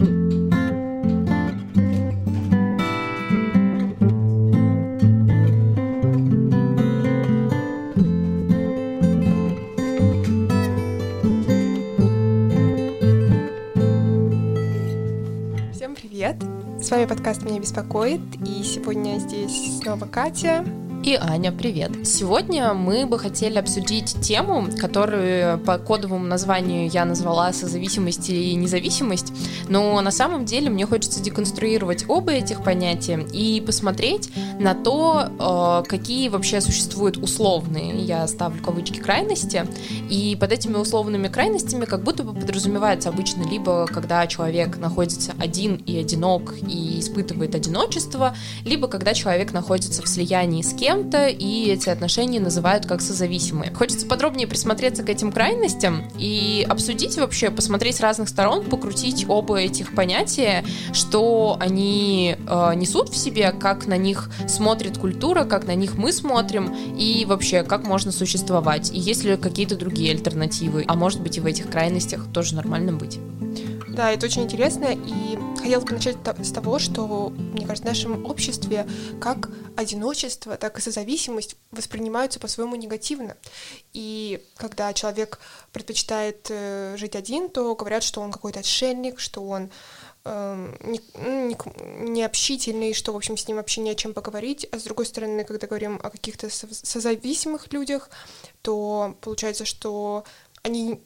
Всем привет! С вами подкаст «Меня беспокоит», и сегодня здесь снова Катя, и Аня, привет! Сегодня мы бы хотели обсудить тему, которую по кодовому названию я назвала «созависимость» или «независимость», но на самом деле мне хочется деконструировать оба этих понятия и посмотреть на то, э, какие вообще существуют условные, я ставлю кавычки, крайности, и под этими условными крайностями как будто бы подразумевается обычно либо когда человек находится один и одинок и испытывает одиночество, либо когда человек находится в слиянии с кем кем-то, и эти отношения называют как созависимые. Хочется подробнее присмотреться к этим крайностям и обсудить вообще, посмотреть с разных сторон, покрутить оба этих понятия, что они э, несут в себе, как на них смотрит культура, как на них мы смотрим, и вообще, как можно существовать, и есть ли какие-то другие альтернативы, а может быть и в этих крайностях тоже нормально быть. Да, это очень интересно, и хотелось бы начать с того, что, мне кажется, в нашем обществе как одиночество, так и созависимость воспринимаются по-своему негативно. И когда человек предпочитает э, жить один, то говорят, что он какой-то отшельник, что он э, не, ну, не, не общительный, что, в общем, с ним вообще не о чем поговорить. А с другой стороны, когда говорим о каких-то созависимых людях, то получается, что они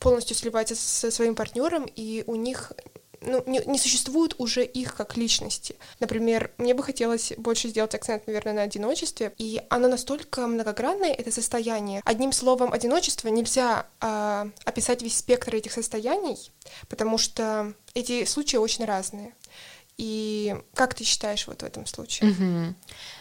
полностью сливаются со своим партнером, и у них ну, не, не существует уже их как личности. Например, мне бы хотелось больше сделать акцент, наверное, на одиночестве, и оно настолько многогранное, это состояние. Одним словом, одиночество нельзя э, описать весь спектр этих состояний, потому что эти случаи очень разные. И как ты считаешь вот в этом случае? Угу.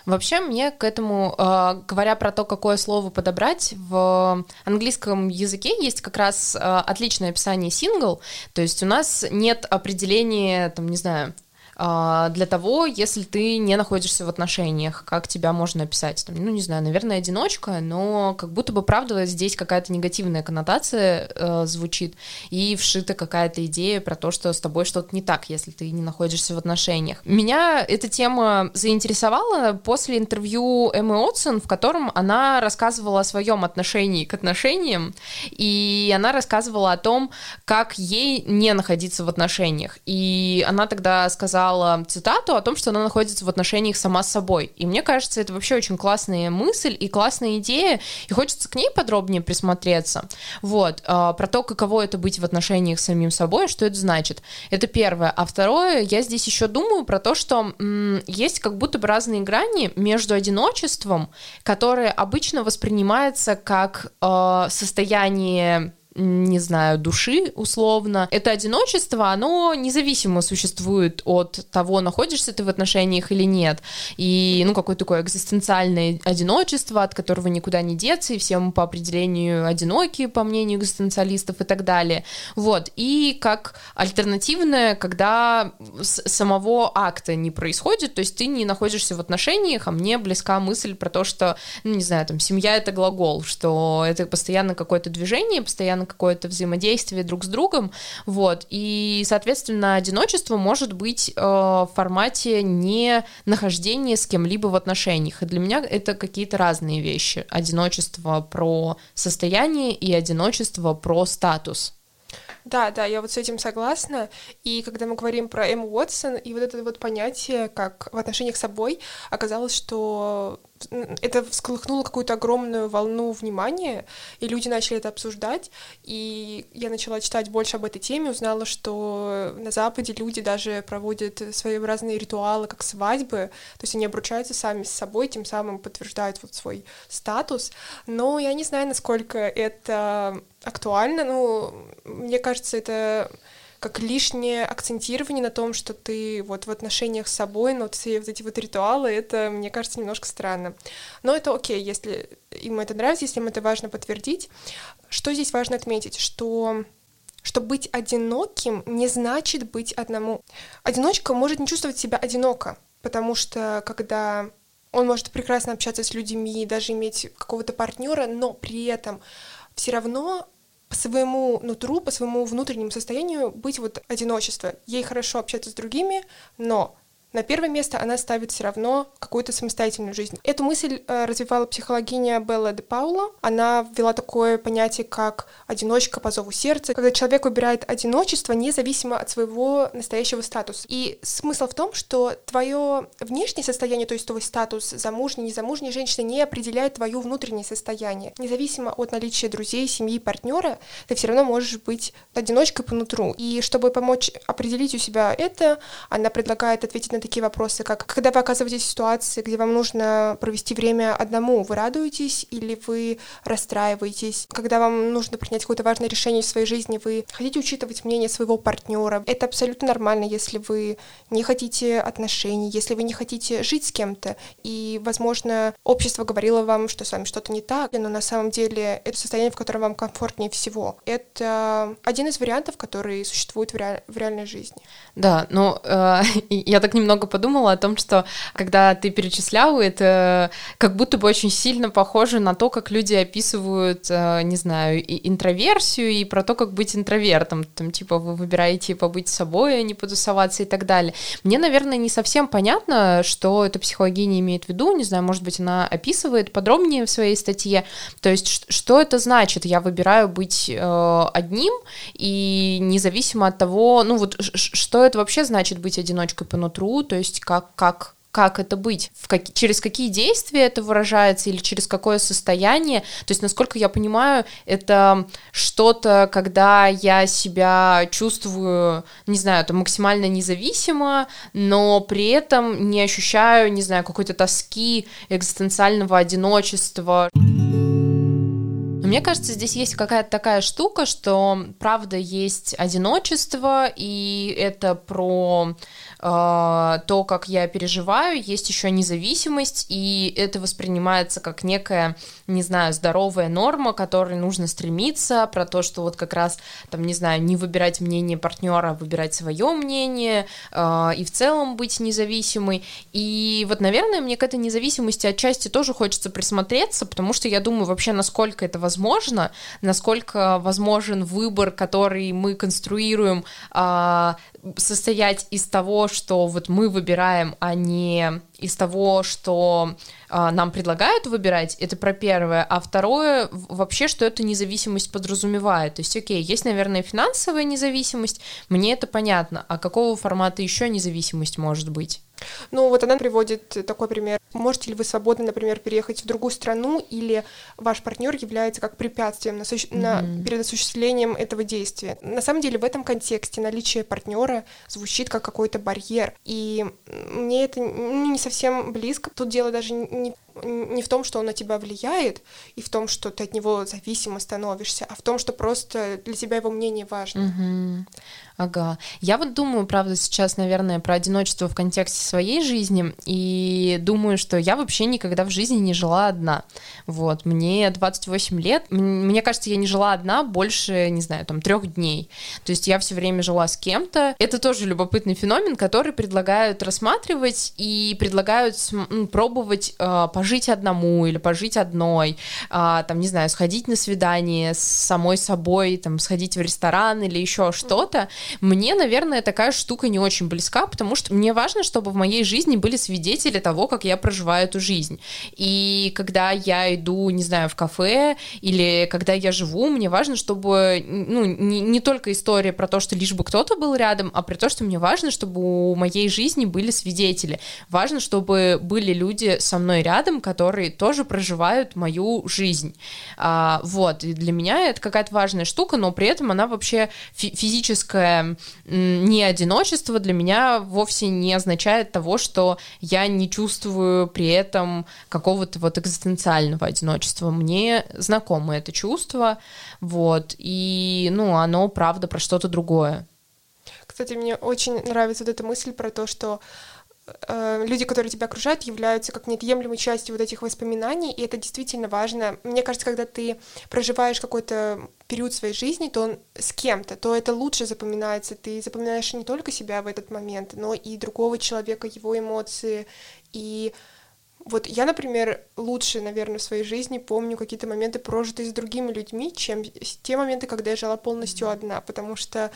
Вообще, мне к этому, э, говоря про то, какое слово подобрать, в английском языке есть как раз э, отличное описание сингл, то есть у нас нет определения, там, не знаю, а, для того, если ты не находишься в отношениях, как тебя можно описать? Там, ну, не знаю, наверное, одиночка, но как будто бы, правда, здесь какая-то негативная коннотация э, звучит, и вшита какая-то идея про то, что с тобой что-то не так, если ты не находишься в отношениях. Меня эта тема заинтересовала после интервью Эммы Отсон, в котором она рассказывала о своем отношении к отношениям, и она рассказывала о том, как ей не находиться в отношениях. И она тогда сказала, читала цитату о том, что она находится в отношениях сама с собой. И мне кажется, это вообще очень классная мысль и классная идея, и хочется к ней подробнее присмотреться. Вот, э, про то, каково это быть в отношениях с самим собой, что это значит. Это первое. А второе, я здесь еще думаю про то, что м, есть как будто бы разные грани между одиночеством, которое обычно воспринимается как э, состояние не знаю, души условно. Это одиночество, оно независимо существует от того, находишься ты в отношениях или нет. И, ну, какое-то такое экзистенциальное одиночество, от которого никуда не деться, и все мы по определению одиноки, по мнению экзистенциалистов и так далее. Вот. И как альтернативное, когда самого акта не происходит, то есть ты не находишься в отношениях, а мне близка мысль про то, что, ну, не знаю, там, семья — это глагол, что это постоянно какое-то движение, постоянно какое-то взаимодействие друг с другом, вот, и, соответственно, одиночество может быть э, в формате не нахождения с кем-либо в отношениях, и для меня это какие-то разные вещи. Одиночество про состояние и одиночество про статус. Да, да, я вот с этим согласна. И когда мы говорим про Эм Уотсон, и вот это вот понятие, как в отношениях с собой, оказалось, что это всколыхнуло какую-то огромную волну внимания, и люди начали это обсуждать, и я начала читать больше об этой теме, узнала, что на Западе люди даже проводят своеобразные ритуалы, как свадьбы, то есть они обручаются сами с собой, тем самым подтверждают вот свой статус, но я не знаю, насколько это актуально, ну, мне кажется, это как лишнее акцентирование на том, что ты вот в отношениях с собой, но все вот эти вот ритуалы, это, мне кажется, немножко странно. Но это окей, если им это нравится, если им это важно подтвердить. Что здесь важно отметить, что что быть одиноким не значит быть одному. Одиночка может не чувствовать себя одиноко, потому что когда он может прекрасно общаться с людьми, даже иметь какого-то партнера, но при этом все равно по своему нутру, по своему внутреннему состоянию быть вот одиночество. Ей хорошо общаться с другими, но на первое место она ставит все равно какую-то самостоятельную жизнь. Эту мысль э, развивала психологиня Белла де Паула. Она ввела такое понятие, как одиночка по зову сердца, когда человек выбирает одиночество независимо от своего настоящего статуса. И смысл в том, что твое внешнее состояние, то есть твой статус замужней, незамужней женщины, не определяет твое внутреннее состояние. Независимо от наличия друзей, семьи, партнера, ты все равно можешь быть одиночкой по нутру. И чтобы помочь определить у себя это, она предлагает ответить на на такие вопросы, как когда вы оказываетесь в ситуации, где вам нужно провести время одному, вы радуетесь или вы расстраиваетесь? Когда вам нужно принять какое-то важное решение в своей жизни, вы хотите учитывать мнение своего партнера. Это абсолютно нормально, если вы не хотите отношений, если вы не хотите жить с кем-то. И, возможно, общество говорило вам, что с вами что-то не так, но на самом деле это состояние, в котором вам комфортнее всего. Это один из вариантов, которые существуют в, реаль... в реальной жизни. Да, но э, я так немного много подумала о том, что когда ты перечислял, это как будто бы очень сильно похоже на то, как люди описывают, э, не знаю, и интроверсию, и про то, как быть интровертом. Там, типа, вы выбираете побыть собой, а не потусоваться и так далее. Мне, наверное, не совсем понятно, что эта психологиня имеет в виду. Не знаю, может быть, она описывает подробнее в своей статье. То есть, что это значит? Я выбираю быть э, одним, и независимо от того, ну вот, что это вообще значит быть одиночкой по нутру, то есть как, как как это быть, в как, через какие действия это выражается или через какое состояние. То есть, насколько я понимаю, это что-то, когда я себя чувствую, не знаю, это максимально независимо, но при этом не ощущаю, не знаю, какой-то тоски, экзистенциального одиночества. Но мне кажется, здесь есть какая-то такая штука, что правда есть одиночество, и это про э, то, как я переживаю, есть еще независимость, и это воспринимается как некая, не знаю, здоровая норма, которой нужно стремиться, про то, что вот как раз, там, не знаю, не выбирать мнение партнера, а выбирать свое мнение, э, и в целом быть независимой. И вот, наверное, мне к этой независимости отчасти тоже хочется присмотреться, потому что я думаю вообще, насколько это возможно, насколько возможен выбор, который мы конструируем, э, состоять из того, что вот мы выбираем, а не из того, что э, нам предлагают выбирать, это про первое, а второе вообще, что эта независимость подразумевает. То есть, окей, есть, наверное, финансовая независимость, мне это понятно, а какого формата еще независимость может быть? Ну, вот она приводит такой пример. Можете ли вы свободно, например, переехать в другую страну, или ваш партнер является как препятствием на, суще... mm-hmm. на... перед осуществлением этого действия? На самом деле, в этом контексте наличие партнера звучит как какой-то барьер. И мне это не совсем близко. Тут дело даже не не в том, что он на тебя влияет, и в том, что ты от него зависимо становишься, а в том, что просто для тебя его мнение важно. Угу. Ага. Я вот думаю, правда, сейчас, наверное, про одиночество в контексте своей жизни, и думаю, что я вообще никогда в жизни не жила одна. Вот, мне 28 лет, мне кажется, я не жила одна больше, не знаю, там, трех дней. То есть я все время жила с кем-то. Это тоже любопытный феномен, который предлагают рассматривать и предлагают пробовать э, пожить одному или пожить одной, э, там, не знаю, сходить на свидание с самой собой, там, сходить в ресторан или еще что-то. Мне, наверное, такая штука не очень близка, потому что мне важно, чтобы в моей жизни были свидетели того, как я проживаю эту жизнь. И когда я иду, не знаю, в кафе или когда я живу, мне важно, чтобы, ну, не, не только история про то, что лишь бы кто-то был рядом, а про то, что мне важно, чтобы у моей жизни были свидетели. Важно, чтобы были люди со мной рядом, которые тоже проживают мою жизнь. А, вот, и для меня это какая-то важная штука, но при этом она вообще фи- физическая не одиночество для меня вовсе не означает того, что я не чувствую при этом какого-то вот экзистенциального одиночества. Мне знакомо это чувство, вот, и, ну, оно, правда, про что-то другое. Кстати, мне очень нравится вот эта мысль про то, что люди, которые тебя окружают, являются как неотъемлемой частью вот этих воспоминаний, и это действительно важно. Мне кажется, когда ты проживаешь какой-то период своей жизни, то он с кем-то, то это лучше запоминается. Ты запоминаешь не только себя в этот момент, но и другого человека, его эмоции, и вот я, например, лучше, наверное, в своей жизни помню какие-то моменты, прожитые с другими людьми, чем те моменты, когда я жила полностью одна, потому что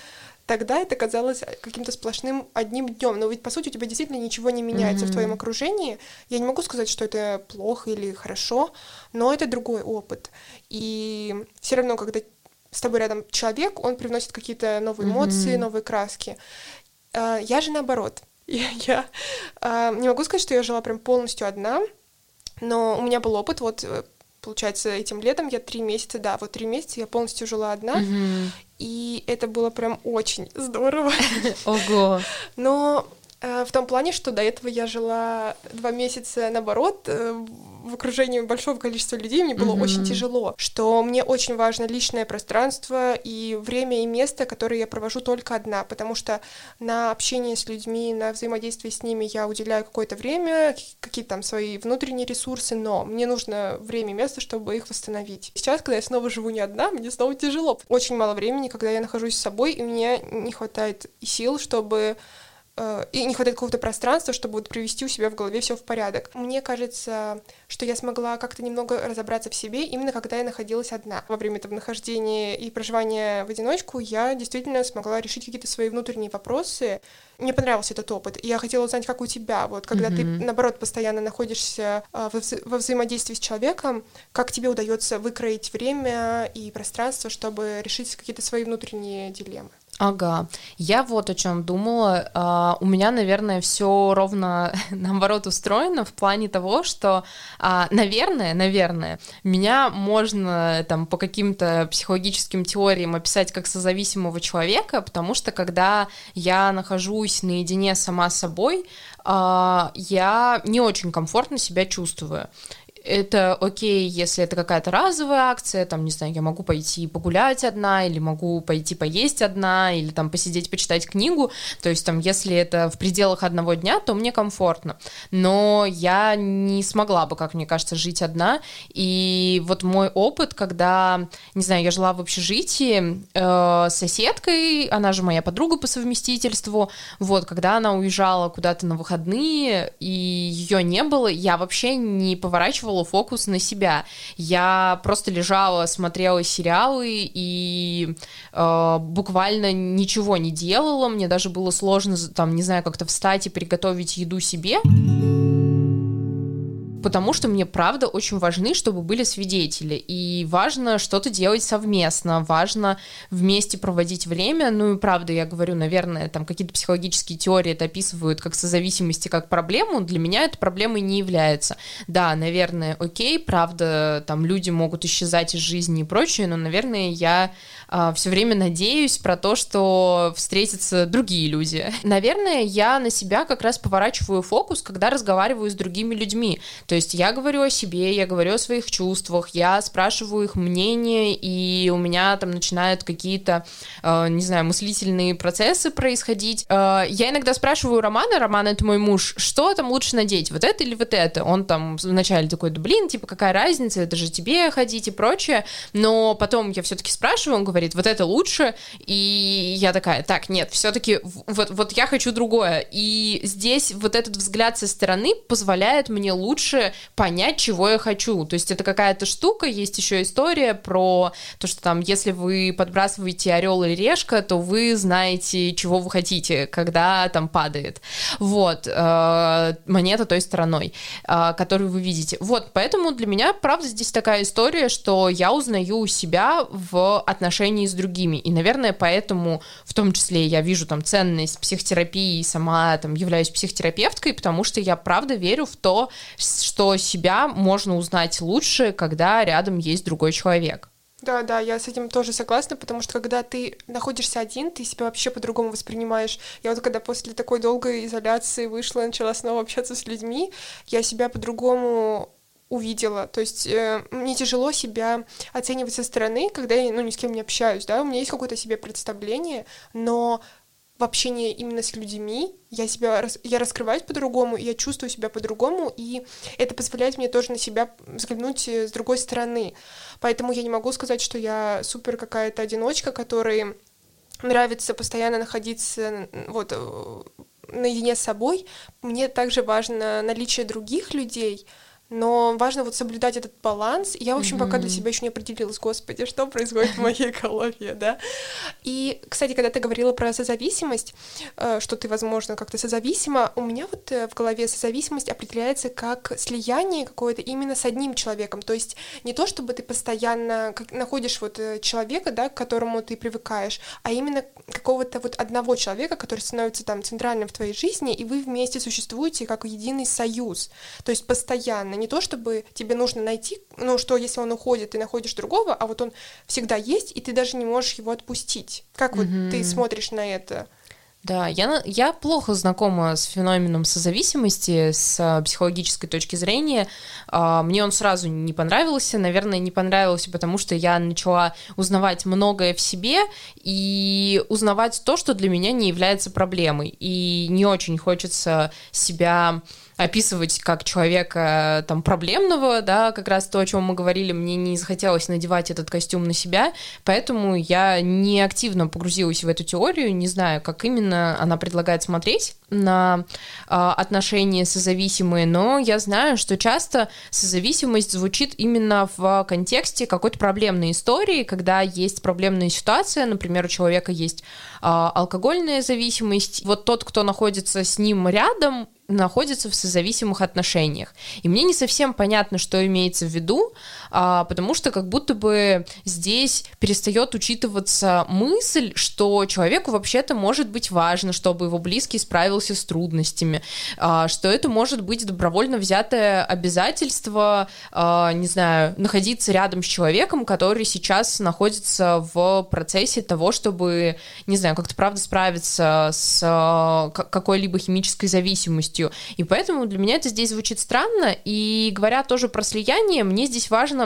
тогда это казалось каким-то сплошным одним днем. Но ведь, по сути, у тебя действительно ничего не меняется mm-hmm. в твоем окружении. Я не могу сказать, что это плохо или хорошо, но это другой опыт. И все равно, когда с тобой рядом человек, он привносит какие-то новые эмоции, mm-hmm. новые краски. А, я же наоборот. Я, я э, не могу сказать, что я жила прям полностью одна, но у меня был опыт, вот э, получается, этим летом я три месяца, да, вот три месяца я полностью жила одна, mm-hmm. и это было прям очень здорово. Ого! Но э, в том плане, что до этого я жила два месяца наоборот э, в окружении большого количества людей мне было mm-hmm. очень тяжело, что мне очень важно личное пространство и время и место, которое я провожу только одна, потому что на общение с людьми, на взаимодействие с ними я уделяю какое-то время, какие-то там свои внутренние ресурсы, но мне нужно время и место, чтобы их восстановить. Сейчас, когда я снова живу не одна, мне снова тяжело. Очень мало времени, когда я нахожусь с собой, и мне не хватает сил, чтобы и не хватает какого-то пространства, чтобы вот привести у себя в голове все в порядок. Мне кажется, что я смогла как-то немного разобраться в себе именно когда я находилась одна. Во время этого нахождения и проживания в одиночку я действительно смогла решить какие-то свои внутренние вопросы. Мне понравился этот опыт. И я хотела узнать, как у тебя, вот когда mm-hmm. ты, наоборот, постоянно находишься э, во, вза- во взаимодействии с человеком, как тебе удается выкроить время и пространство, чтобы решить какие-то свои внутренние дилеммы? Ага, я вот о чем думала. Uh, у меня, наверное, все ровно наоборот устроено в плане того, что, uh, наверное, наверное, меня можно там по каким-то психологическим теориям описать как созависимого человека, потому что когда я нахожусь наедине сама с собой, uh, я не очень комфортно себя чувствую это окей, если это какая-то разовая акция, там, не знаю, я могу пойти погулять одна, или могу пойти поесть одна, или там посидеть, почитать книгу, то есть там, если это в пределах одного дня, то мне комфортно, но я не смогла бы, как мне кажется, жить одна, и вот мой опыт, когда, не знаю, я жила в общежитии э, с соседкой, она же моя подруга по совместительству, вот, когда она уезжала куда-то на выходные, и ее не было, я вообще не поворачивала перекладывала фокус на себя. Я просто лежала, смотрела сериалы и э, буквально ничего не делала. Мне даже было сложно, там, не знаю, как-то встать и приготовить еду себе потому что мне правда очень важны, чтобы были свидетели, и важно что-то делать совместно, важно вместе проводить время, ну и правда, я говорю, наверное, там какие-то психологические теории это описывают как созависимости, как проблему, для меня это проблемой не является. Да, наверное, окей, правда, там люди могут исчезать из жизни и прочее, но, наверное, я а, все время надеюсь про то, что встретятся другие люди. Наверное, я на себя как раз поворачиваю фокус, когда разговариваю с другими людьми. То есть я говорю о себе, я говорю о своих чувствах, я спрашиваю их мнение, и у меня там начинают какие-то, э, не знаю, мыслительные процессы происходить. Э, я иногда спрашиваю Романа, Роман это мой муж, что там лучше надеть, вот это или вот это? Он там вначале такой, да блин, типа какая разница, это же тебе ходить и прочее, но потом я все-таки спрашиваю, он говорит, вот это лучше, и я такая, так, нет, все-таки вот, вот я хочу другое, и здесь вот этот взгляд со стороны позволяет мне лучше понять, чего я хочу. То есть это какая-то штука, есть еще история про то, что там, если вы подбрасываете орел или решка, то вы знаете, чего вы хотите, когда там падает. Вот, э, монета той стороной, э, которую вы видите. Вот, поэтому для меня, правда, здесь такая история, что я узнаю себя в отношении с другими. И, наверное, поэтому в том числе я вижу там ценность психотерапии сама там являюсь психотерапевткой, потому что я правда верю в то, что себя можно узнать лучше, когда рядом есть другой человек. Да, да, я с этим тоже согласна, потому что когда ты находишься один, ты себя вообще по-другому воспринимаешь. Я вот когда после такой долгой изоляции вышла, начала снова общаться с людьми, я себя по-другому увидела. То есть э, мне тяжело себя оценивать со стороны, когда я ну, ни с кем не общаюсь, да, у меня есть какое-то себе представление, но в общении именно с людьми, я себя я раскрываюсь по-другому, я чувствую себя по-другому, и это позволяет мне тоже на себя взглянуть э, с другой стороны. Поэтому я не могу сказать, что я супер какая-то одиночка, которой нравится постоянно находиться вот э, наедине с собой, мне также важно наличие других людей, но важно вот соблюдать этот баланс. Я, в общем, mm-hmm. пока для себя еще не определилась, господи, что происходит в моей голове, да. И, кстати, когда ты говорила про созависимость, э, что ты, возможно, как-то созависима, у меня вот э, в голове созависимость определяется как слияние какое-то именно с одним человеком. То есть не то, чтобы ты постоянно находишь вот э, человека, да, к которому ты привыкаешь, а именно какого-то вот одного человека, который становится там центральным в твоей жизни, и вы вместе существуете как единый союз. То есть постоянно не то, чтобы тебе нужно найти, ну, что если он уходит, ты находишь другого, а вот он всегда есть, и ты даже не можешь его отпустить. Как вот mm-hmm. ты смотришь на это? Да, я, я плохо знакома с феноменом созависимости с а, психологической точки зрения. А, мне он сразу не понравился. Наверное, не понравился, потому что я начала узнавать многое в себе и узнавать то, что для меня не является проблемой. И не очень хочется себя описывать как человека там проблемного, да, как раз то, о чем мы говорили, мне не захотелось надевать этот костюм на себя, поэтому я не активно погрузилась в эту теорию, не знаю, как именно она предлагает смотреть на э, отношения созависимые, но я знаю, что часто созависимость звучит именно в контексте какой-то проблемной истории, когда есть проблемная ситуация, например, у человека есть э, алкогольная зависимость, вот тот, кто находится с ним рядом, находится в созависимых отношениях. И мне не совсем понятно, что имеется в виду, а, потому что как будто бы здесь перестает учитываться мысль, что человеку вообще-то может быть важно, чтобы его близкий справился с трудностями, а, что это может быть добровольно взятое обязательство, а, не знаю, находиться рядом с человеком, который сейчас находится в процессе того, чтобы, не знаю, как-то правда справиться с а, какой-либо химической зависимостью. И поэтому для меня это здесь звучит странно. И говоря тоже про слияние, мне здесь важно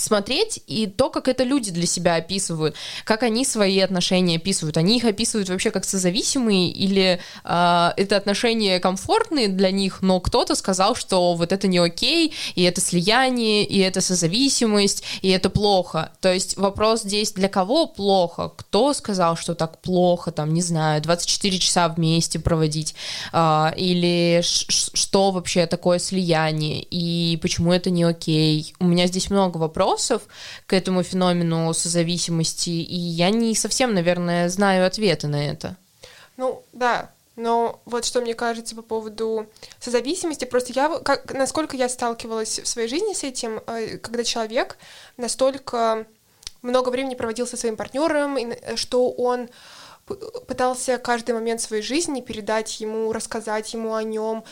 смотреть и то, как это люди для себя описывают, как они свои отношения описывают. Они их описывают вообще как созависимые или э, это отношения комфортные для них, но кто-то сказал, что вот это не окей, и это слияние, и это созависимость, и это плохо. То есть вопрос здесь, для кого плохо? Кто сказал, что так плохо, там, не знаю, 24 часа вместе проводить, э, или что вообще такое слияние, и почему это не окей? У меня здесь много вопросов, вопросов к этому феномену созависимости, и я не совсем, наверное, знаю ответы на это. Ну, да, но вот что мне кажется по поводу созависимости, просто я, как, насколько я сталкивалась в своей жизни с этим, э, когда человек настолько много времени проводил со своим партнером, что он пытался каждый момент своей жизни передать ему, рассказать ему о нем,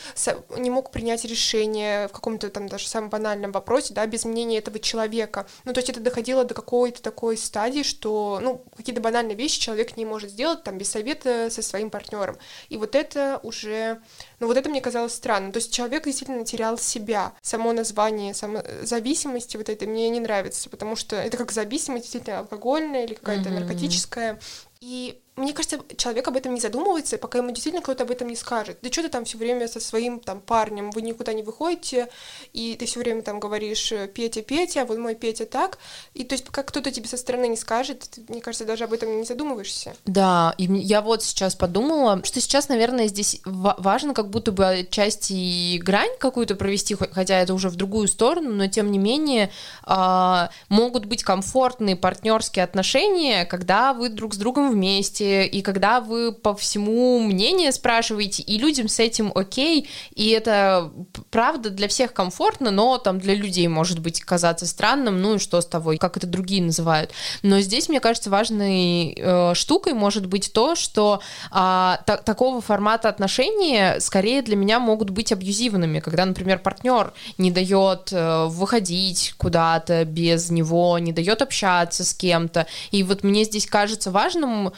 не мог принять решение в каком-то там даже самом банальном вопросе, да, без мнения этого человека. Ну, то есть это доходило до какой-то такой стадии, что, ну, какие-то банальные вещи человек не может сделать там без совета со своим партнером. И вот это уже, ну, вот это мне казалось странно. То есть человек действительно терял себя. Само название само... зависимости вот это мне не нравится, потому что это как зависимость действительно алкогольная или какая-то mm-hmm. наркотическая. И мне кажется, человек об этом не задумывается, пока ему действительно кто-то об этом не скажет. Да что ты там все время со своим там парнем, вы никуда не выходите, и ты все время там говоришь Петя, Петя, вот мой Петя так. И то есть пока кто-то тебе со стороны не скажет, ты, мне кажется, даже об этом не задумываешься. Да, и я вот сейчас подумала, что сейчас, наверное, здесь важно как будто бы отчасти грань какую-то провести, хотя это уже в другую сторону, но тем не менее а, могут быть комфортные партнерские отношения, когда вы друг с другом вместе, и когда вы по всему мнение спрашиваете, и людям с этим окей, и это правда для всех комфортно, но там для людей может быть казаться странным, ну и что с того, как это другие называют. Но здесь, мне кажется, важной э, штукой может быть то, что э, та- такого формата отношения скорее для меня могут быть абьюзивными, когда, например, партнер не дает э, выходить куда-то без него, не дает общаться с кем-то. И вот мне здесь кажется важным э,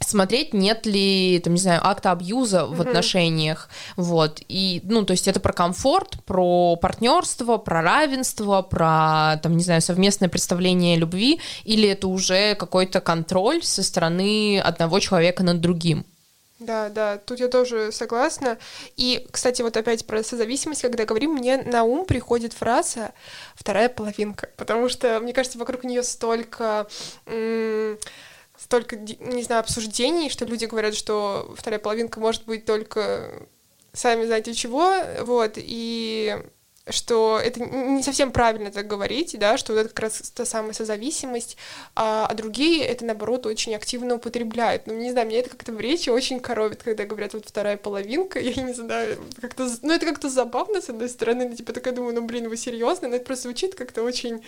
смотреть, нет ли, там, не знаю, акта абьюза mm-hmm. в отношениях, вот, и, ну, то есть это про комфорт, про партнерство, про равенство, про, там, не знаю, совместное представление любви, или это уже какой-то контроль со стороны одного человека над другим. Да, да, тут я тоже согласна. И, кстати, вот опять про созависимость, когда говорим, мне на ум приходит фраза «вторая половинка», потому что, мне кажется, вокруг нее столько м- столько, не знаю, обсуждений, что люди говорят, что вторая половинка может быть только сами знаете чего, вот, и что это не совсем правильно так говорить, да, что вот это как раз та самая созависимость, а, а другие это, наоборот, очень активно употребляют. Ну, не знаю, мне это как-то в речи очень коровит, когда говорят вот вторая половинка, я не знаю, как-то, ну, это как-то забавно, с одной стороны, ну, типа, такая думаю, ну, блин, вы серьезно, но это просто звучит как-то очень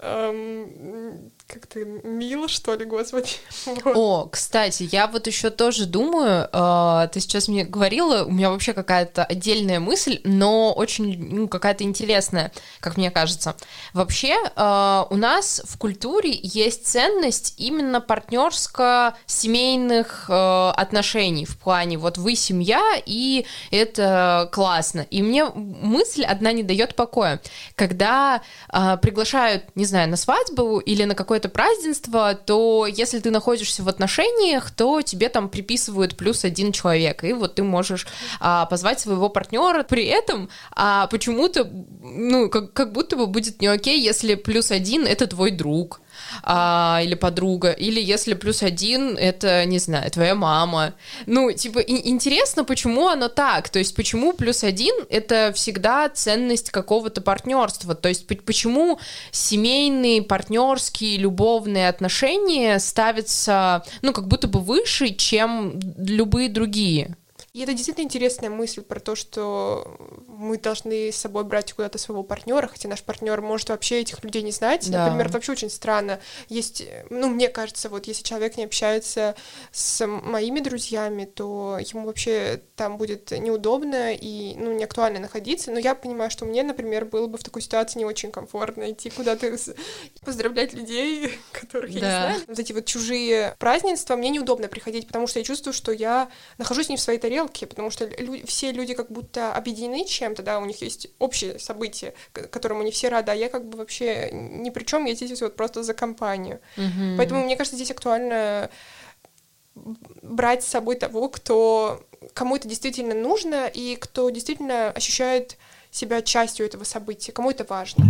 эм, как-то мило, что ли, господи. О, кстати, я вот еще тоже думаю, э, ты сейчас мне говорила, у меня вообще какая-то отдельная мысль, но очень, ну, какая-то интересная, как мне кажется. Вообще, э, у нас в культуре есть ценность именно партнерско-семейных э, отношений в плане вот вы семья, и это классно. И мне мысль одна не дает покоя. Когда э, приглашают, не знаю, на свадьбу или на какое-то празднество, то если ты находишься в отношениях, то тебе там приписывают плюс один человек, и вот ты можешь а, позвать своего партнера. При этом а, почему-то, ну, как, как будто бы будет не окей, если плюс один это твой друг а, или подруга, или если плюс один, это, не знаю, твоя мама. Ну, типа, и- интересно, почему оно так, то есть почему плюс один — это всегда ценность какого-то партнерства, то есть почему семейные, партнерские, любовные отношения ставятся, ну, как будто бы выше, чем любые другие. И это действительно интересная мысль про то, что мы должны с собой брать куда-то своего партнера, хотя наш партнер может вообще этих людей не знать. Да. Например, это вообще очень странно. Есть, ну, мне кажется, вот если человек не общается с моими друзьями, то ему вообще там будет неудобно и, ну, не актуально находиться. Но я понимаю, что мне, например, было бы в такой ситуации не очень комфортно идти куда-то поздравлять людей, которых я да. не знаю. Вот эти вот чужие празднества мне неудобно приходить, потому что я чувствую, что я нахожусь не в своей тарелке, тарелки, потому что лю- все люди как будто объединены чем-то, да, у них есть общее событие, которому они все рады, а я как бы вообще ни при чем, я здесь вот просто за компанию. Mm-hmm. Поэтому мне кажется, здесь актуально брать с собой того, кто кому это действительно нужно и кто действительно ощущает себя частью этого события, кому это важно.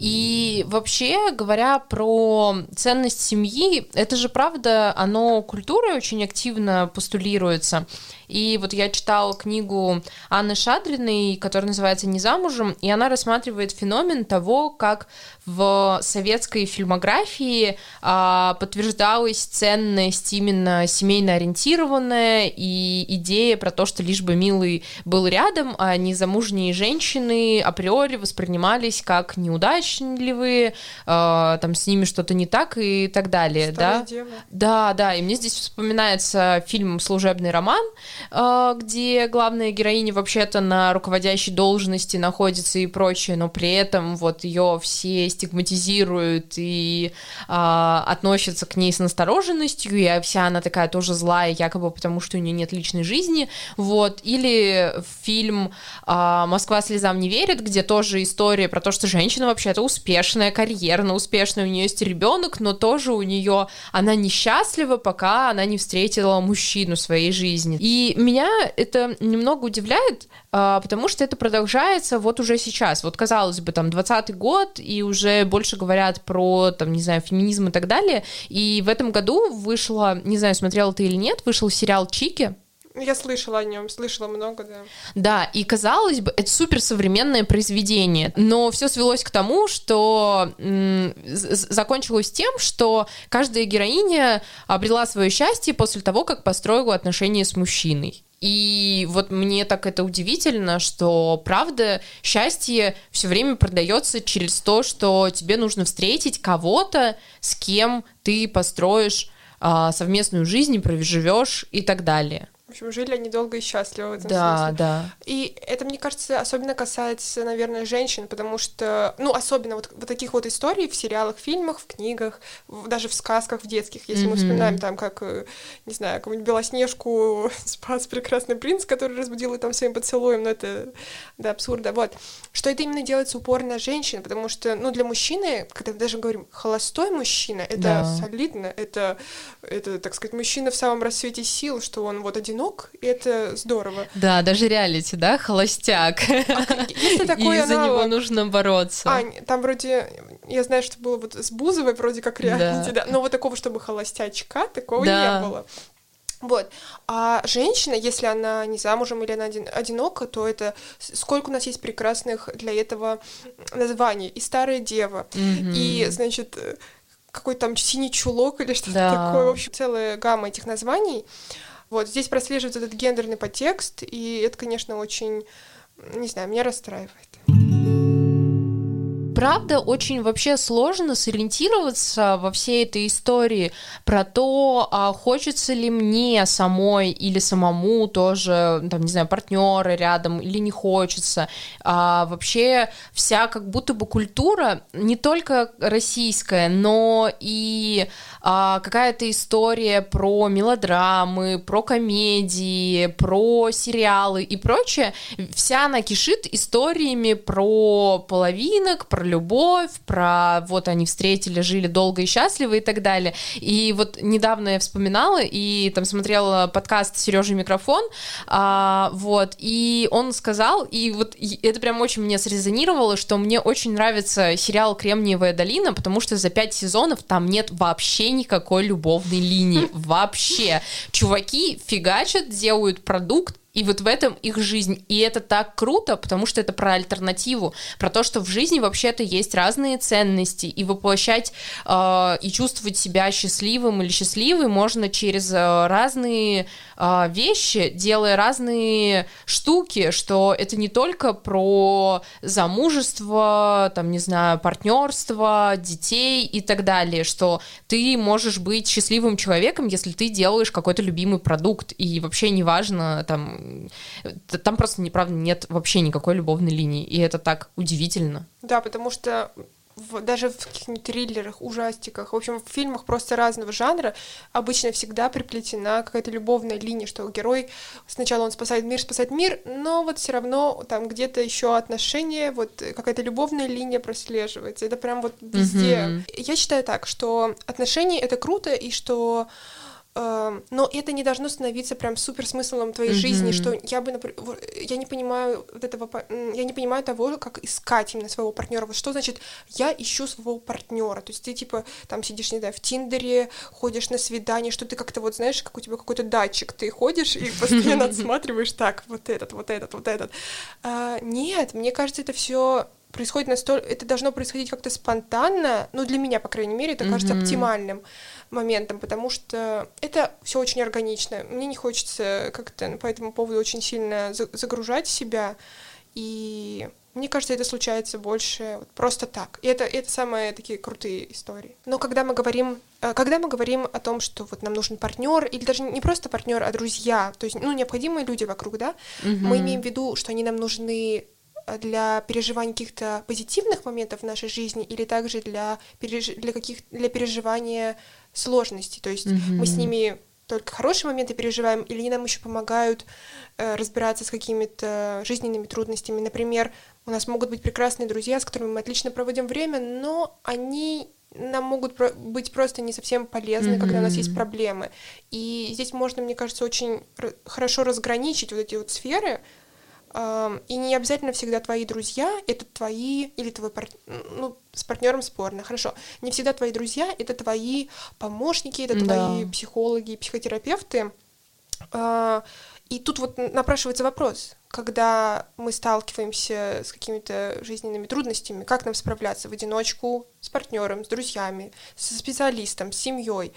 И вообще, говоря про ценность семьи, это же правда, оно культурой очень активно постулируется. И вот я читала книгу Анны Шадриной, которая называется «Не замужем», и она рассматривает феномен того, как в советской фильмографии а, подтверждалась ценность именно семейно ориентированная и идея про то, что лишь бы милый был рядом, а незамужние женщины априори воспринимались как неудачливые, а, там с ними что-то не так и так далее, Старая да? Дева. Да, да, и мне здесь вспоминается фильм «Служебный роман», а, где главная героиня вообще-то на руководящей должности находится и прочее, но при этом вот ее все стигматизируют и а, относятся к ней с настороженностью, и вся она такая тоже злая, якобы потому, что у нее нет личной жизни, вот, или фильм а, «Москва слезам не верит», где тоже история про то, что женщина вообще-то успешная, карьерно успешная, у нее есть ребенок, но тоже у нее она несчастлива, пока она не встретила мужчину своей жизни. И меня это немного удивляет, а, потому что это продолжается вот уже сейчас. Вот, казалось бы, там, 20 год, и уже больше говорят про, там, не знаю, феминизм и так далее. И в этом году вышло, не знаю, смотрела ты или нет, вышел сериал «Чики», я слышала о нем, слышала много, да. Да, и казалось бы, это суперсовременное произведение, но все свелось к тому, что закончилось тем, что каждая героиня обрела свое счастье после того, как построила отношения с мужчиной. И вот мне так это удивительно, что правда счастье все время продается через то, что тебе нужно встретить кого-то, с кем ты построишь а, совместную жизнь, проживешь и так далее. В общем, жили они долго и счастливо в этом да, смысле. Да, да. И это, мне кажется, особенно касается, наверное, женщин, потому что, ну, особенно вот, вот таких вот историй в сериалах, фильмах, в книгах, в, даже в сказках в детских, если mm-hmm. мы вспоминаем там, как, э, не знаю, какую-нибудь Белоснежку спас прекрасный принц, который разбудил ее там своим поцелуем, ну, это до абсурда, вот. Что это именно делается упор на женщин, потому что, ну, для мужчины, когда мы даже говорим холостой мужчина, это да. солидно, это, это, так сказать, мужчина в самом расцвете сил, что он вот один одинок, и это здорово. Да, даже реалити, да, холостяк. А, если такое, и за него нужно бороться. А, там вроде Я знаю, что было вот с Бузовой вроде как реалити, да. да. Но вот такого, чтобы холостячка, такого да. не было. Вот. А женщина, если она не замужем или она один, одинока, то это сколько у нас есть прекрасных для этого названий. И старая дева, mm-hmm. и, значит, какой-то там синий чулок или что-то да. такое. В общем, целая гамма этих названий. Вот, здесь прослеживается этот гендерный подтекст, и это, конечно, очень, не знаю, меня расстраивает правда очень вообще сложно сориентироваться во всей этой истории про то, а хочется ли мне самой или самому тоже, там, не знаю, партнеры рядом или не хочется. А вообще вся как будто бы культура не только российская, но и а, какая-то история про мелодрамы, про комедии, про сериалы и прочее, вся она кишит историями про половинок, про любовь, про вот они встретили, жили долго и счастливо и так далее. И вот недавно я вспоминала и там смотрела подкаст Сережи Микрофон, а, вот, и он сказал, и вот это прям очень мне срезонировало, что мне очень нравится сериал «Кремниевая долина», потому что за пять сезонов там нет вообще никакой любовной линии, вообще. Чуваки фигачат, делают продукт, и вот в этом их жизнь. И это так круто, потому что это про альтернативу, про то, что в жизни вообще-то есть разные ценности, и воплощать э, и чувствовать себя счастливым или счастливой можно через э, разные э, вещи, делая разные штуки, что это не только про замужество, там, не знаю, партнерство, детей и так далее, что ты можешь быть счастливым человеком, если ты делаешь какой-то любимый продукт, и вообще неважно, там, там просто, неправда, нет вообще никакой любовной линии, и это так удивительно. Да, потому что в, даже в каких-нибудь триллерах, ужастиках, в общем, в фильмах просто разного жанра обычно всегда приплетена какая-то любовная линия, что герой сначала он спасает мир, спасает мир, но вот все равно там где-то еще отношения, вот какая-то любовная линия прослеживается. Это прям вот везде. Mm-hmm. Я считаю так, что отношения это круто, и что но это не должно становиться прям супер смыслом твоей mm-hmm. жизни, что я бы, например, я не понимаю вот этого, я не понимаю того, как искать именно своего партнера. Вот что значит я ищу своего партнера? То есть ты типа там сидишь, не знаю, в Тиндере, ходишь на свидание, что ты как-то вот знаешь, как у тебя какой-то датчик, ты ходишь и постоянно отсматриваешь так, вот этот, вот этот, вот этот. А, нет, мне кажется, это все происходит настолько, это должно происходить как-то спонтанно, ну для меня, по крайней мере, это кажется оптимальным моментом, потому что это все очень органично. Мне не хочется как-то по этому поводу очень сильно загружать себя, и мне кажется, это случается больше вот просто так. И это, это самые такие крутые истории. Но когда мы говорим, э, когда мы говорим о том, что вот нам нужен партнер, или даже не просто партнер, а друзья, то есть, ну, необходимые люди вокруг, да, угу. мы имеем в виду, что они нам нужны для переживания каких-то позитивных моментов в нашей жизни или также для, переж... для, каких... для переживания сложностей. То есть mm-hmm. мы с ними только хорошие моменты переживаем, или они нам еще помогают э, разбираться с какими-то жизненными трудностями. Например, у нас могут быть прекрасные друзья, с которыми мы отлично проводим время, но они нам могут про- быть просто не совсем полезны, mm-hmm. когда у нас есть проблемы. И здесь можно, мне кажется, очень р- хорошо разграничить вот эти вот сферы, и не обязательно всегда твои друзья это твои или твой партнер, ну с партнером спорно, хорошо. Не всегда твои друзья это твои помощники, это да. твои психологи, психотерапевты. А, и тут вот напрашивается вопрос, когда мы сталкиваемся с какими-то жизненными трудностями, как нам справляться в одиночку, с партнером, с друзьями, со специалистом, с семьей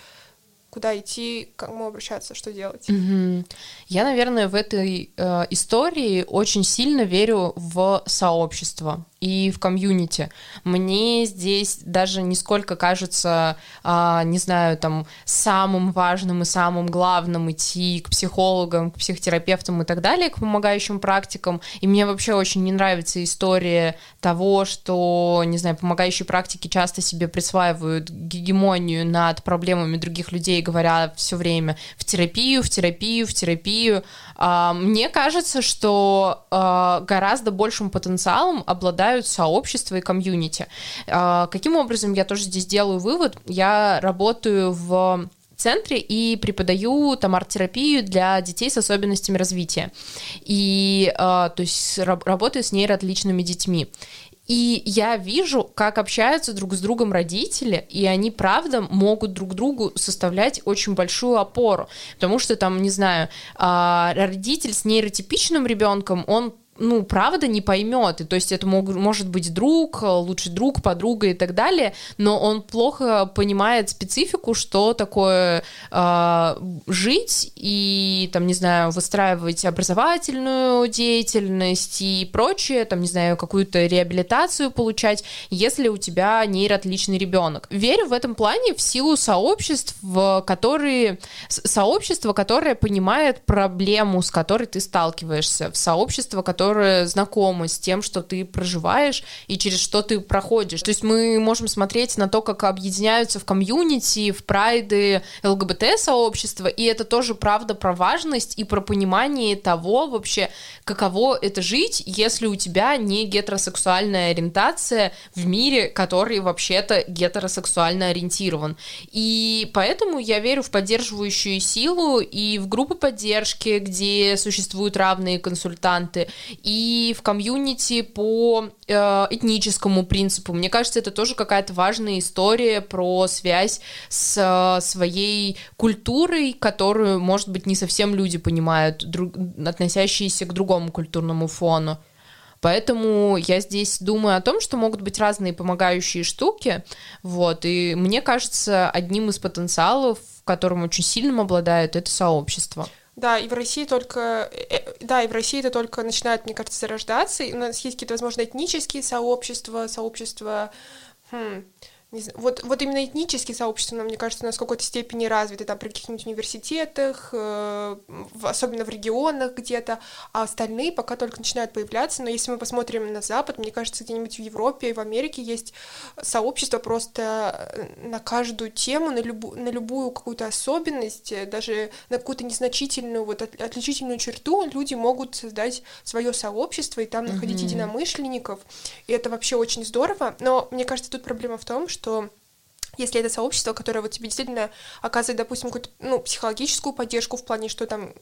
куда идти, к кому обращаться, что делать. Угу. Я, наверное, в этой э, истории очень сильно верю в сообщество и в комьюнити. Мне здесь даже не сколько кажется, а, не знаю, там, самым важным и самым главным идти к психологам, к психотерапевтам и так далее, к помогающим практикам. И мне вообще очень не нравится история того, что, не знаю, помогающие практики часто себе присваивают гегемонию над проблемами других людей, говоря все время в терапию, в терапию, в терапию. А, мне кажется, что а, гораздо большим потенциалом обладают сообщество и комьюнити. А, каким образом я тоже здесь делаю вывод? Я работаю в центре и преподаю там арт-терапию для детей с особенностями развития. И, то есть, работаю с нейроотличными детьми. И я вижу, как общаются друг с другом родители, и они, правда, могут друг другу составлять очень большую опору. Потому что там, не знаю, а, родитель с нейротипичным ребенком, он ну, правда не поймет. И, то есть это мог, может быть друг, лучший друг, подруга и так далее, но он плохо понимает специфику, что такое э, жить и, там, не знаю, выстраивать образовательную деятельность и прочее, там, не знаю, какую-то реабилитацию получать, если у тебя нейроотличный ребенок. Верю в этом плане в силу сообществ, которые, сообщество, которое понимает проблему, с которой ты сталкиваешься, в сообщество, которое которые знакомы с тем, что ты проживаешь и через что ты проходишь. То есть мы можем смотреть на то, как объединяются в комьюнити, в прайды ЛГБТ-сообщества, и это тоже правда про важность и про понимание того вообще, каково это жить, если у тебя не гетеросексуальная ориентация в мире, который вообще-то гетеросексуально ориентирован. И поэтому я верю в поддерживающую силу и в группы поддержки, где существуют равные консультанты, и в комьюнити по э, этническому принципу. Мне кажется, это тоже какая-то важная история про связь с э, своей культурой, которую, может быть, не совсем люди понимают, друг, относящиеся к другому культурному фону. Поэтому я здесь думаю о том, что могут быть разные помогающие штуки, вот, и мне кажется, одним из потенциалов, которым очень сильным обладают, это сообщество. Да, и в России только, э, э, да, и в России это только начинает, мне кажется, зарождаться. И у нас есть какие-то, возможно, этнические сообщества, сообщества, хм, не знаю, вот, вот именно этнические сообщества, мне кажется, у нас в какой-то степени развиты там при каких-нибудь университетах, э, в, особенно в регионах где-то, а остальные пока только начинают появляться. Но если мы посмотрим на Запад, мне кажется, где-нибудь в Европе и в Америке есть сообщество просто э, на каждую тему, на, любу, на любую какую-то особенность, э, даже на какую-то незначительную вот от, отличительную черту люди могут создать свое сообщество и там находить mm-hmm. единомышленников. И это вообще очень здорово. Но мне кажется, тут проблема в том, что что если это сообщество, которое вот тебе действительно оказывает, допустим, какую-то ну, психологическую поддержку в плане, что там,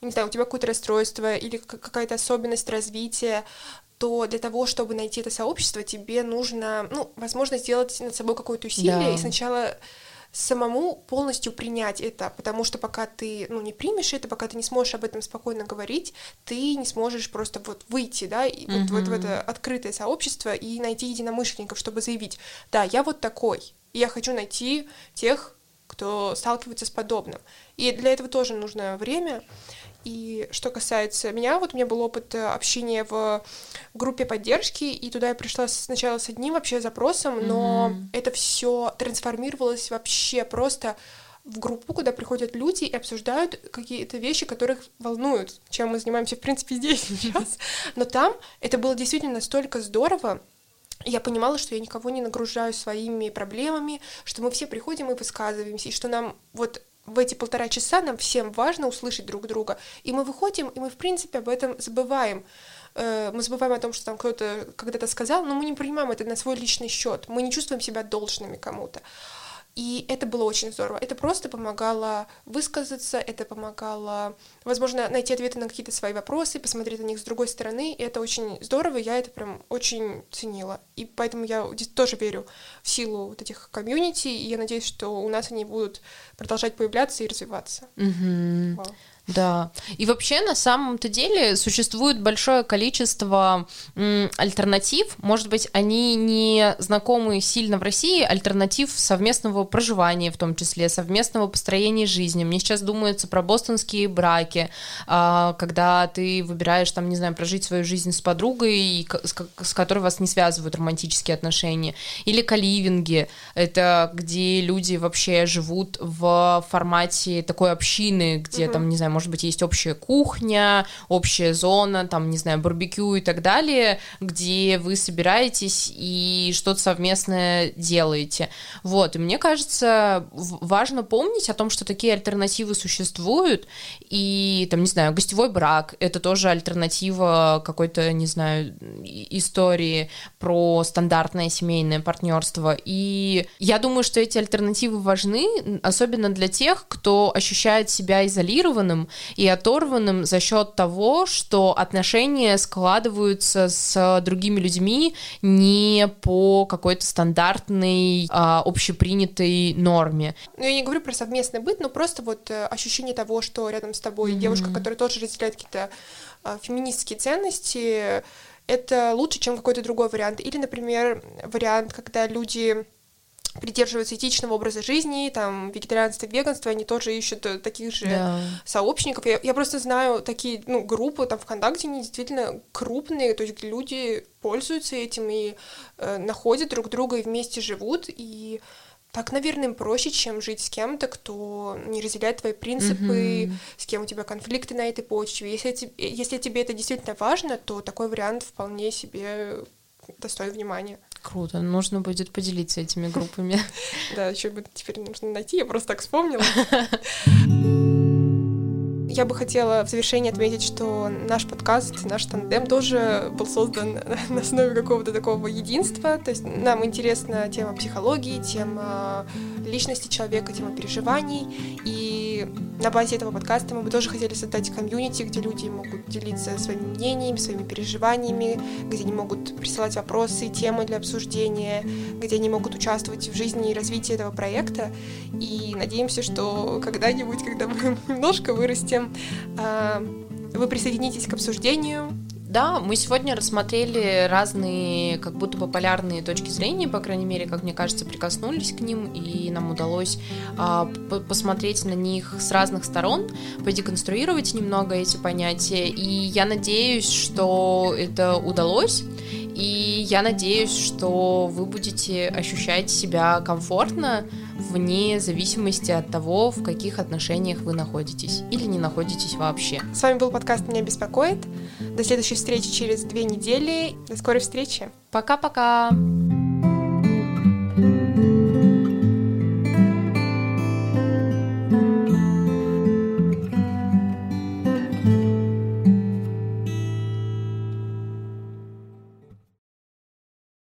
не знаю, у тебя какое-то расстройство или какая-то особенность развития, то для того, чтобы найти это сообщество, тебе нужно, ну, возможно, сделать над собой какое-то усилие да. и сначала самому полностью принять это, потому что пока ты, ну, не примешь это, пока ты не сможешь об этом спокойно говорить, ты не сможешь просто вот выйти, да, и mm-hmm. вот, вот в это открытое сообщество и найти единомышленников, чтобы заявить, да, я вот такой, и я хочу найти тех, кто сталкивается с подобным. И для этого тоже нужно время. И что касается меня, вот у меня был опыт э, общения в группе поддержки, и туда я пришла сначала с одним вообще запросом, но mm-hmm. это все трансформировалось вообще просто в группу, куда приходят люди и обсуждают какие-то вещи, которых волнуют, чем мы занимаемся, в принципе, здесь сейчас. Но там это было действительно настолько здорово, я понимала, что я никого не нагружаю своими проблемами, что мы все приходим и высказываемся, и что нам вот в эти полтора часа нам всем важно услышать друг друга. И мы выходим, и мы, в принципе, об этом забываем. Э, мы забываем о том, что там кто-то когда-то сказал, но мы не принимаем это на свой личный счет. Мы не чувствуем себя должными кому-то. И это было очень здорово. Это просто помогало высказаться, это помогало, возможно, найти ответы на какие-то свои вопросы, посмотреть на них с другой стороны. И это очень здорово, я это прям очень ценила. И поэтому я тоже верю в силу вот этих комьюнити, и я надеюсь, что у нас они будут продолжать появляться и развиваться. Mm-hmm. Wow. Да. И вообще, на самом-то деле, существует большое количество м, альтернатив. Может быть, они не знакомы сильно в России, альтернатив совместного проживания, в том числе, совместного построения жизни. Мне сейчас думается про бостонские браки, а, когда ты выбираешь, там, не знаю, прожить свою жизнь с подругой, с, которой вас не связывают романтические отношения. Или каливинги, это где люди вообще живут в формате такой общины, где, mm-hmm. там, не знаю, может быть, есть общая кухня, общая зона, там, не знаю, барбекю и так далее, где вы собираетесь и что-то совместное делаете. Вот, и мне кажется, важно помнить о том, что такие альтернативы существуют, и, там, не знаю, гостевой брак — это тоже альтернатива какой-то, не знаю, истории про стандартное семейное партнерство. И я думаю, что эти альтернативы важны, особенно для тех, кто ощущает себя изолированным, и оторванным за счет того, что отношения складываются с другими людьми не по какой-то стандартной а, общепринятой норме. Ну, я не говорю про совместный быт, но просто вот э, ощущение того, что рядом с тобой mm-hmm. девушка, которая тоже разделяет какие-то а, феминистские ценности, это лучше, чем какой-то другой вариант. Или, например, вариант, когда люди придерживаются этичного образа жизни, там, вегетарианство, веганство, они тоже ищут э, таких же да. сообщников. Я, я просто знаю такие, ну, группы там ВКонтакте, они действительно крупные, то есть люди пользуются этим и э, находят друг друга и вместе живут, и так, наверное, им проще, чем жить с кем-то, кто не разделяет твои принципы, mm-hmm. с кем у тебя конфликты на этой почве. Если, если тебе это действительно важно, то такой вариант вполне себе достоин внимания. Круто, нужно будет поделиться этими группами. Да, еще бы теперь нужно найти, я просто так вспомнила. Я бы хотела в завершении отметить, что наш подкаст, наш тандем тоже был создан на основе какого-то такого единства. То есть нам интересна тема психологии, тема личности человека, тема переживаний. И на базе этого подкаста мы бы тоже хотели создать комьюнити, где люди могут делиться своими мнениями, своими переживаниями, где они могут присылать вопросы, темы для обсуждения, где они могут участвовать в жизни и развитии этого проекта. И надеемся, что когда-нибудь, когда мы немножко вырастем, а, вы присоединитесь к обсуждению, да, мы сегодня рассмотрели разные, как будто бы полярные точки зрения, по крайней мере, как мне кажется, прикоснулись к ним, и нам удалось а, посмотреть на них с разных сторон, подеконструировать немного эти понятия, и я надеюсь, что это удалось, и я надеюсь, что вы будете ощущать себя комфортно вне зависимости от того, в каких отношениях вы находитесь или не находитесь вообще. С вами был подкаст «Меня беспокоит». До следующей встречи через две недели. До скорой встречи. Пока-пока.